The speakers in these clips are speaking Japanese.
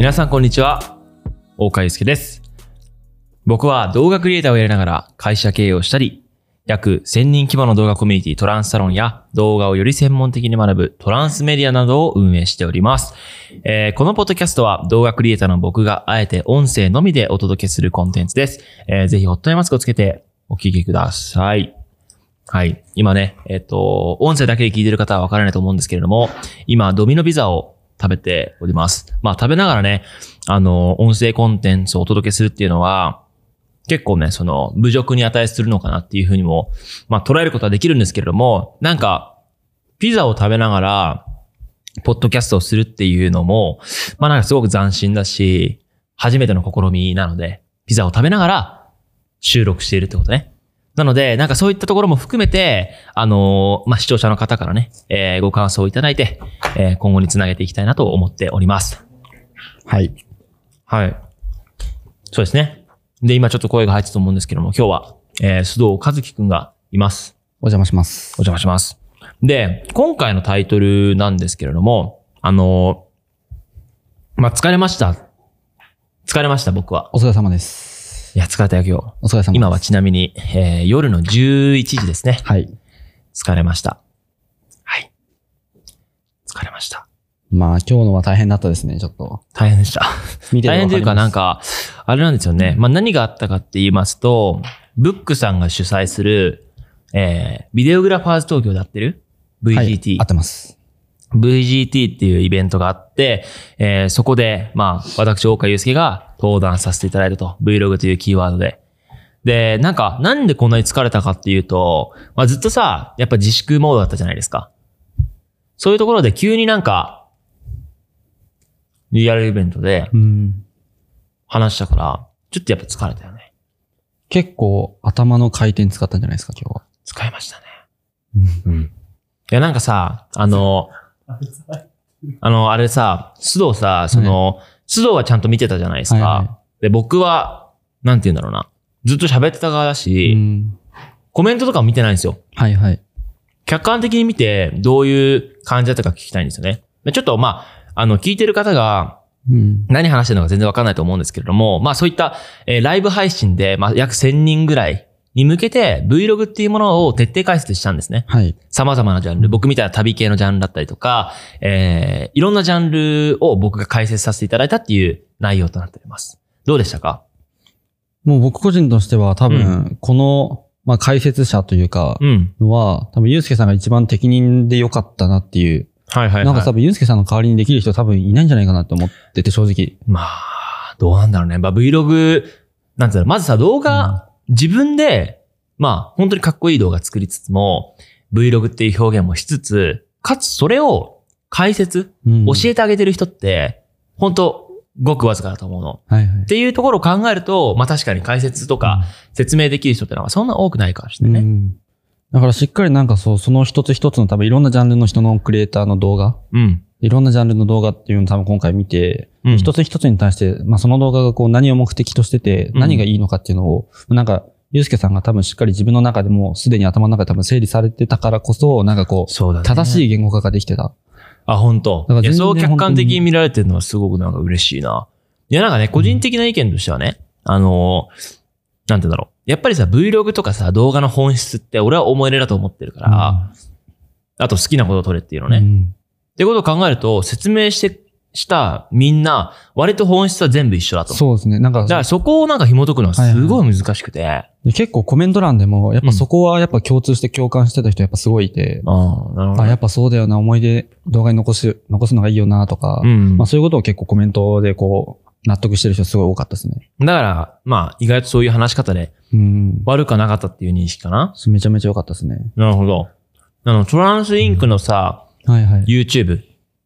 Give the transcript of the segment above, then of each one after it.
皆さんこんにちは。大川祐介です。僕は動画クリエイターをやりながら会社経営をしたり、約1000人規模の動画コミュニティトランスサロンや動画をより専門的に学ぶトランスメディアなどを運営しております。えーこのポッドキャストは動画クリエイターの僕があえて音声のみでお届けするコンテンツです。えーぜひホットアイマスクをつけてお聞きください。はい。今ね、えっ、と、音声だけで聞いてる方はわからないと思うんですけれども、今、ドミノピザを食べております。まあ、食べながらね、あの、音声コンテンツをお届けするっていうのは、結構ね、その、侮辱に値するのかなっていうふうにも、まあ、捉えることはできるんですけれども、なんか、ピザを食べながら、ポッドキャストをするっていうのも、まあなんかすごく斬新だし、初めての試みなので、ピザを食べながら収録しているってことね。なので、なんかそういったところも含めて、あのーまあ、視聴者の方からね、えーご感想をいただいて、えー今後につなげていきたいなと思っております。はい。はい。そうですね。で、今ちょっと声が入ってたと思うんですけども、今日は、えー、須藤和樹くんがいます。お邪魔します。お邪魔します。で、今回のタイトルなんですけれども、あのーまあ、疲れました。疲れました、僕は。お疲れ様です。いや、疲れたよ、今日。お疲れ様です。今はちなみに、えー夜の11時ですね。はい。疲れました。はい。疲れました。まあ今日のは大変だったですね、ちょっと。大変でした。見て大変というか、なんか。か、あれなんですよね。まあ、何があったかって言いますと、ブックさんが主催する、えー、ビデオグラファーズ東京でやってる？はい ?VGT、合ってます。VGT っていうイベントがあって、えーそこで、まあ、私、大岡祐介が登壇させていただいたと。Vlog というキーワードで。で、なんか、なんでこんなに疲れたかっていうと、まあ、ずっとさ、やっぱ自粛モードだったじゃないですか。そういうところで急になんか、リアルイベントでうん。話したから、ちょっとやっぱ疲れたよね。結構頭の回転使ったんじゃないですか、今日は。使いましたね。うん。いや、なんかさ、あの、あの、あれさ、須藤さ、その、須藤はちゃんと見てたじゃないですか。はいはで、僕は、なんて言うんだろうな。ずっと喋ってた側だし、うん。コメントとかも見てないんですよ。はいはい。客観的に見て、どういう感じだったか聞きたいんですよね。でちょっと、まあ、あの、聞いてる方が、うん。何話してるのか全然わかんないと思うんですけれども、まあそういった、えーライブ配信で、まあ約1000人ぐらいに向けて Vlog っていうものを徹底解説したんですね。はい。様々なジャンル、僕みたいな旅系のジャンルだったりとか、えーいろんなジャンルを僕が解説させていただいたっていう内容となっております。どうでしたか？もう僕個人としては多う分、この、まあ解説者というか、うん。のは、多分、ゆうすけさんが一番適任で良かったなっていう。はいはいはい。なんか多分、ゆうすけさんの代わりにできる人多分いないんじゃないかなって思ってて、正直。まあ、どうなんだろうね。まあ Vlog、なんていうの、まずさ、動画、自分で、まあ、本当にかっこいい動画作りつつも、Vlog っていう表現もしつつ、かつそれを解説、うん教えてあげてる人って、本当ごくわずかだと思うの。はいはいっ。ていうところを考えると、まあ確かに解説とか説明できる人ってのはそんな多くないかもしれないね。うんだからしっかりなんかそう、その一つ一つの多分いろんなジャンルの人のクリエイターの動画、うん。いろんなジャンルの動画っていうのを多分今回見て、うん一つ一つに対して、まあその動画がこう何を目的としてて、うん何がいいのかっていうのを、なんか、ゆうすけさんが多分しっかり自分の中でもすでに頭の中で多分整理されてたからこそ、なんかこう、そうだね。正しい言語化ができてた。あ、本当だから全然そう客観的に見られてるのはすごくなんか嬉しいな。いや、なんかね、個人的な意見としてはね、あのーなんて言うんだろう。やっぱりさ、Vlog とかさ、動画の本質って俺は思い入れだと思ってるから、あと好きなことを撮れっていうのね。っうんてことを考えると、説明して、したみんな、割と本質は全部一緒だと。そうですね。なんかだからそこをなんか紐解くのはすごい難しくて。あで結構コメント欄でも、やっぱそこはやっぱ共通して共感してた人やっぱすごいいて、あ、なるほど。やっぱそうだよな、思い出動画に残す、残すのがいいよなとか、うん。まあそういうことを結構コメントでこう、納得してる人すごい多かったですね。だから、まあ、意外とそういう話し方でうん。悪くはなかったっていう認識かな。めちゃめちゃ良かったですね。なるほど。あの、トランスインクのさ、はいはい。YouTube、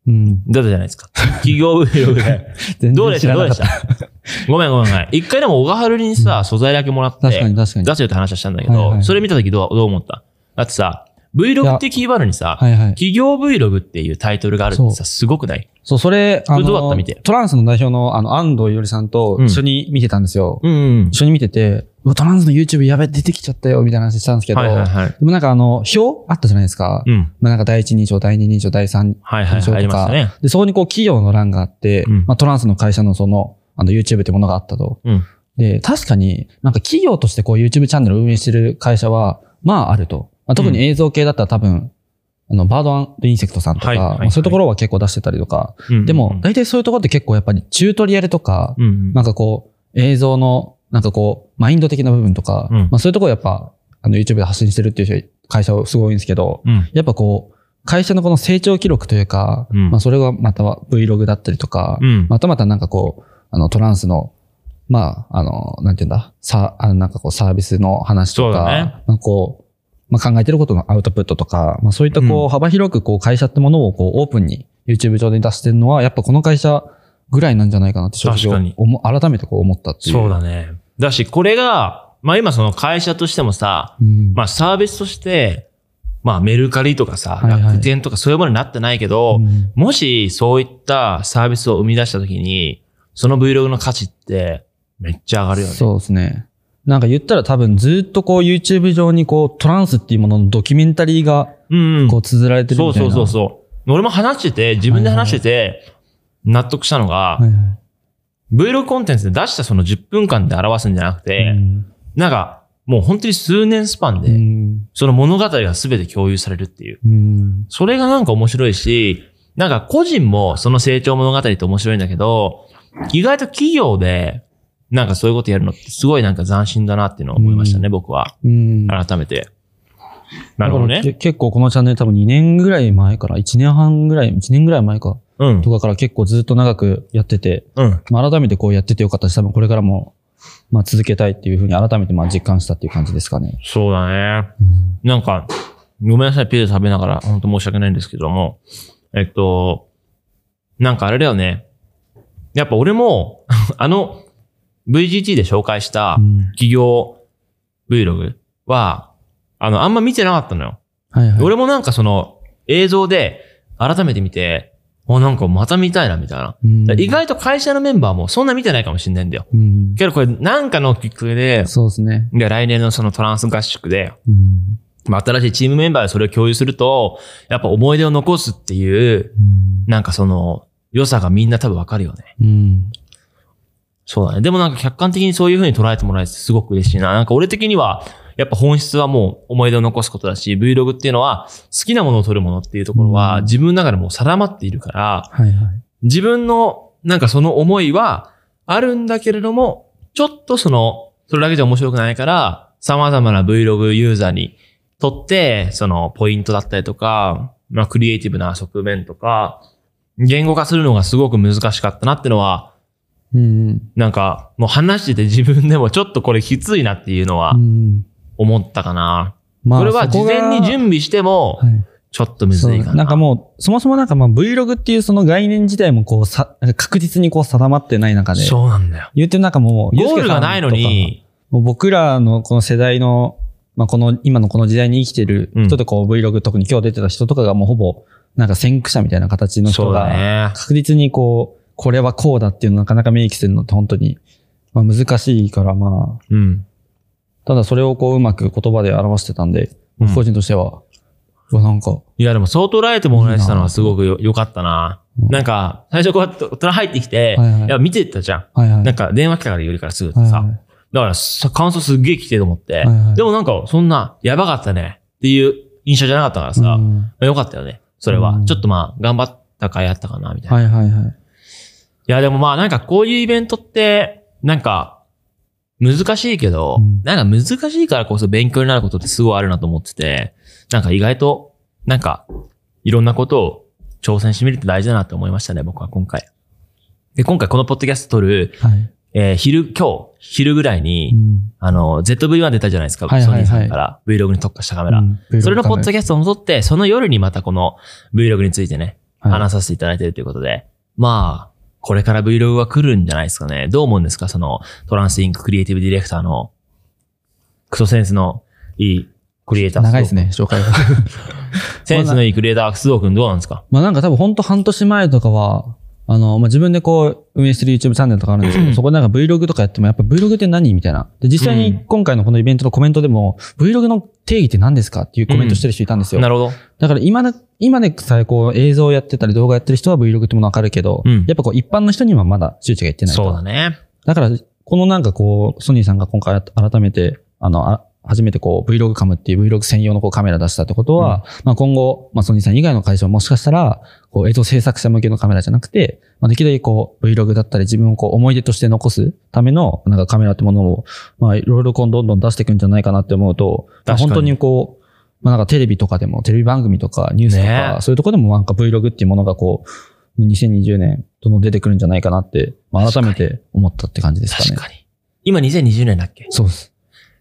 うん。出たじゃないですか。企業 Vlog で。全どうでした？どうでした？たごめんごめんごめん。一回でも小川春にさ、素材だけもらって、確かに確かに。出せよって話はしたんだけど、はいはいそれ見たときどう、どう思った？だってさ、Vlog ってキーワードにさ、はいはい。企業 Vlog っていうタイトルがあるってさ、すごくない？そう、それ、あそれどうだった？見てトランスの代表の、あの、安藤よりさんと一緒に見てたんですよ。うんうん。一緒に見てて、うわトランスの YouTube やべ、出てきちゃったよ、みたいな話したんですけど、はいはいはい。でもなんかあの、表あったじゃないですか。うん。まあなんか第一認証、第二認証、第三はいはいはい。あり認証とか。ましたね。で、そこにこう企業の欄があって、うんまあトランスの会社のその、あの YouTube ってものがあったと。うん。で、確かになんか企業としてこう YouTube チャンネルを運営してる会社は、まああると。まあ、特に映像系だったら多分、あの、バードインセクトさんとか、はいはいはいまあそういうところは結構出してたりとか。うんでも、大体そういうところって結構やっぱりチュートリアルとか、うんうん。なんかこう、映像の、なんかこう、マインド的な部分とか、うんまあそういうところやっぱ、あの YouTube で発信してるっていう会社はすごいんですけど、うん。やっぱこう、会社のこの成長記録というか、うんまあそれがまたは Vlog だったりとか、うん。またまたなんかこう、あのトランスの、まあ、あの、なんていうんだ、さ、あのなんかこうサービスの話とか、ねなんかこう、まあ考えてることのアウトプットとか、まあそういったこう、うん幅広くこう会社ってものをこうオープンに YouTube 上で出してるのは、やっぱこの会社ぐらいなんじゃないかなって正直改めてこう思ったっていう。そうだね。だし、これが、まあ今その会社としてもさ、うん。まあサービスとして、まあメルカリとかさ、はいはい楽天とかそういうものになってないけど、うんもしそういったサービスを生み出したときに、その Vlog の価値ってめっちゃ上がるよね。そうですね。なんか言ったら多分ずっとこう YouTube 上にこうトランスっていうもののドキュメンタリーがうんうん。こう綴られてるそうみたいな。そうそうそう。俺も話してて、自分で話してて、納得したのが、はいはい。Vlog コンテンツで出したその10分間で表すんじゃなくて、うんなんか、もう本当に数年スパンで、うんその物語が全て共有されるっていう。うんそれがなんか面白いし、なんか個人もその成長物語って面白いんだけど、意外と企業で、なんかそういうことやるのってすごいなんか斬新だなっていうのを思いましたね、うん僕は。うん改めて。なるほどね。結構このチャンネル多分2年ぐらい前から、1年半ぐらい、1年ぐらい前か、うんと。かから結構ずっと長くやってて、うん。まあ、改めてこうやっててよかったし、多分これからも、まあ続けたいっていうふうに改めてまあ実感したっていう感じですかね。そうだね。うんなんか、ごめんなさい、ピザ食べながら、本当申し訳ないんですけども、えっと、なんかあれだよね。やっぱ俺も、あの、VGT で紹介したうん企業 Vlog は、あの、あんま見てなかったのよ。はいはい。俺もなんかその、映像で改めて見て、お、なんかまた見たいな、みたいな。うん意外と会社のメンバーもそんな見てないかもしれないんだよ。うんけどこれなんかのきっかけで、そうですね。で来年のそのトランス合宿で、うんまあ、新しいチームメンバーでそれを共有すると、やっぱ思い出を残すっていう、なんかその、良さがみんな多分わかるよね。うんそうだね。でもなんか客観的にそういう風に捉えてもらえてすごく嬉しいな。なんか俺的には、やっぱ本質はもう思い出を残すことだし、Vlog っていうのは好きなものを撮るものっていうところはうん。自分の中でもう定まっているから、はいはい。自分のなんかその思いはあるんだけれども、ちょっとその、それだけじゃ面白くないから、様々な Vlog ユーザーにとって、そのポイントだったりとか、まあクリエイティブな側面とか、言語化するのがすごく難しかったなってのは、うんなんかもう話してて自分でもちょっとこれきついなっていうのはうん思ったかな。まあこれは事前に準備しても、はいちょっとむずいかな。そうなんかもう、そもそもなんかまあ Vlog っていうその概念自体もこうさ、確実にこう定まってない中で。そうなんだよ。言ってなんかもう、ゴールがないのに、もう僕らのこの世代の、まあこの、今のこの時代に生きてる人でこう Vlog 特に今日出てた人とかがもうほぼ、なんか先駆者みたいな形の人が、ね。確実にこう、これはこうだっていうのなかなか明記するのって本当に、まあ難しいからまあ、うん。ただそれをこううまく言葉で表してたんで、うん僕個人としては、うわなんか、いや、でも相当ライトもらえてたのはすごくよ良かったな。うんなんか、最初こうやって大人入ってきて、はいはいいや、見てたじゃん。はいはい。なんか電話来たから言うからすぐってさ。はいはいだからさ、感想すっげえ来てると思って。はいはいでもなんか、そんな、やばかったねっていう印象じゃなかったからさ、まうんあよかったよね。それは。うんちょっとまあ、頑張ったかやったかな、みたいな。い、はいはいはい。や、でもまあ、なんかこういうイベントって、なんか、難しいけど、うんなんか難しいからこそ勉強になることってすごいあるなと思ってて、なんか意外と、なんか、いろんなことを挑戦してみるって大事だなって思いましたね、僕は今回。で、今回このポッドキャスト撮る、はい。えー昼、今日、昼ぐらいに、うんあの、ZV-1 出たじゃないですか、はいはいはいソニーさんから Vlog に特化したカメラ。うんそれのポッドキキャストを撮って、その夜にまたこの Vlog についてね、話させていただいているということで、まあ、これから Vlog は来るんじゃないですかね。どう思うんですか？そのトランスインククリエイティブディレクターのクソ センスのいいクリエイター。長いですね、紹介が。センスのいいクリエイター、須藤くんどうなんですか？まあなんか多分ほんと半年前とかは、あの、まあ、自分でこう、運営してる YouTube チャンネルとかあるんですけど、うんそこでなんか Vlog とかやっても、やっぱ Vlog って何みたいな。で、実際に今回のこのイベントのコメントでも、Vlog の定義って何ですかっていうコメントしてる人いたんですよ。なるほど。だから今で、今でさえこう映像やってたり動画やってる人は Vlog ってものわかるけど、うんやっぱこう一般の人にはまだ周知がいってないと。そうだね。だから、このなんかこう、ソニーさんが今回改めて、あの、あ初めてこう Vlog カムっていう Vlog 専用のこうカメラ出したってことは、まあ今後、まあソニーさん以外の会社ももしかしたら、こう映像制作者向けのカメラじゃなくて、まあできるだけこう Vlog だったり自分をこう思い出として残すためのなんかカメラってものを、まあいろいろこうどんどん出していくんじゃないかなって思うと、まあ本当にこう、まあなんかテレビとかでも、テレビ番組とかニュースとか、ねそういうところでもなんか Vlog っていうものがこう、2020年どんどん出てくるんじゃないかなって、まあ改めて思ったって感じですかね確。かに。今2020年だっけ？そうです。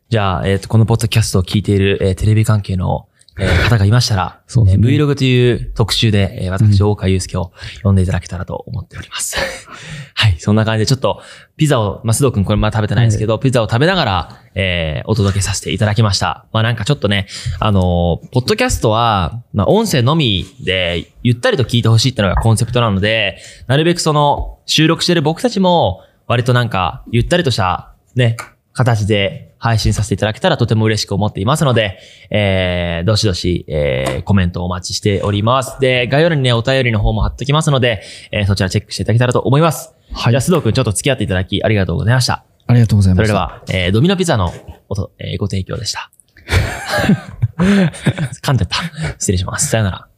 じゃあ、えっ、と、このポッドキャストを聞いている、えーテレビ関係の、えー 方がいましたら、そうですねえー Vlog という特集で、えー私、大川祐介を呼んでいただけたらと思っております。はい、そんな感じで、ちょっと、ピザを、まあ、須藤くんこれまだ食べてないんですけど、ピザを食べながら、えーお届けさせていただきました。まあ、なんかちょっとね、あのーポッドキャストは、まあ、音声のみで、ゆったりと聞いてほしいっていうのがコンセプトなので、なるべくその、収録してる僕たちも、割となんか、ゆったりとした、ね、形で配信させていただけたらとても嬉しく思っていますので、えー、どしどし、えー、コメントをお待ちしております。で、概要欄にね、お便りの方も貼っときますので、えー、そちらチェックしていただけたらと思います。はいじゃあ、須藤くんちょっと付き合っていただきありがとうございました。ありがとうございました。それでは、えー、ドミノピザのおと、えーご提供でした。噛んでた。失礼します。さよなら。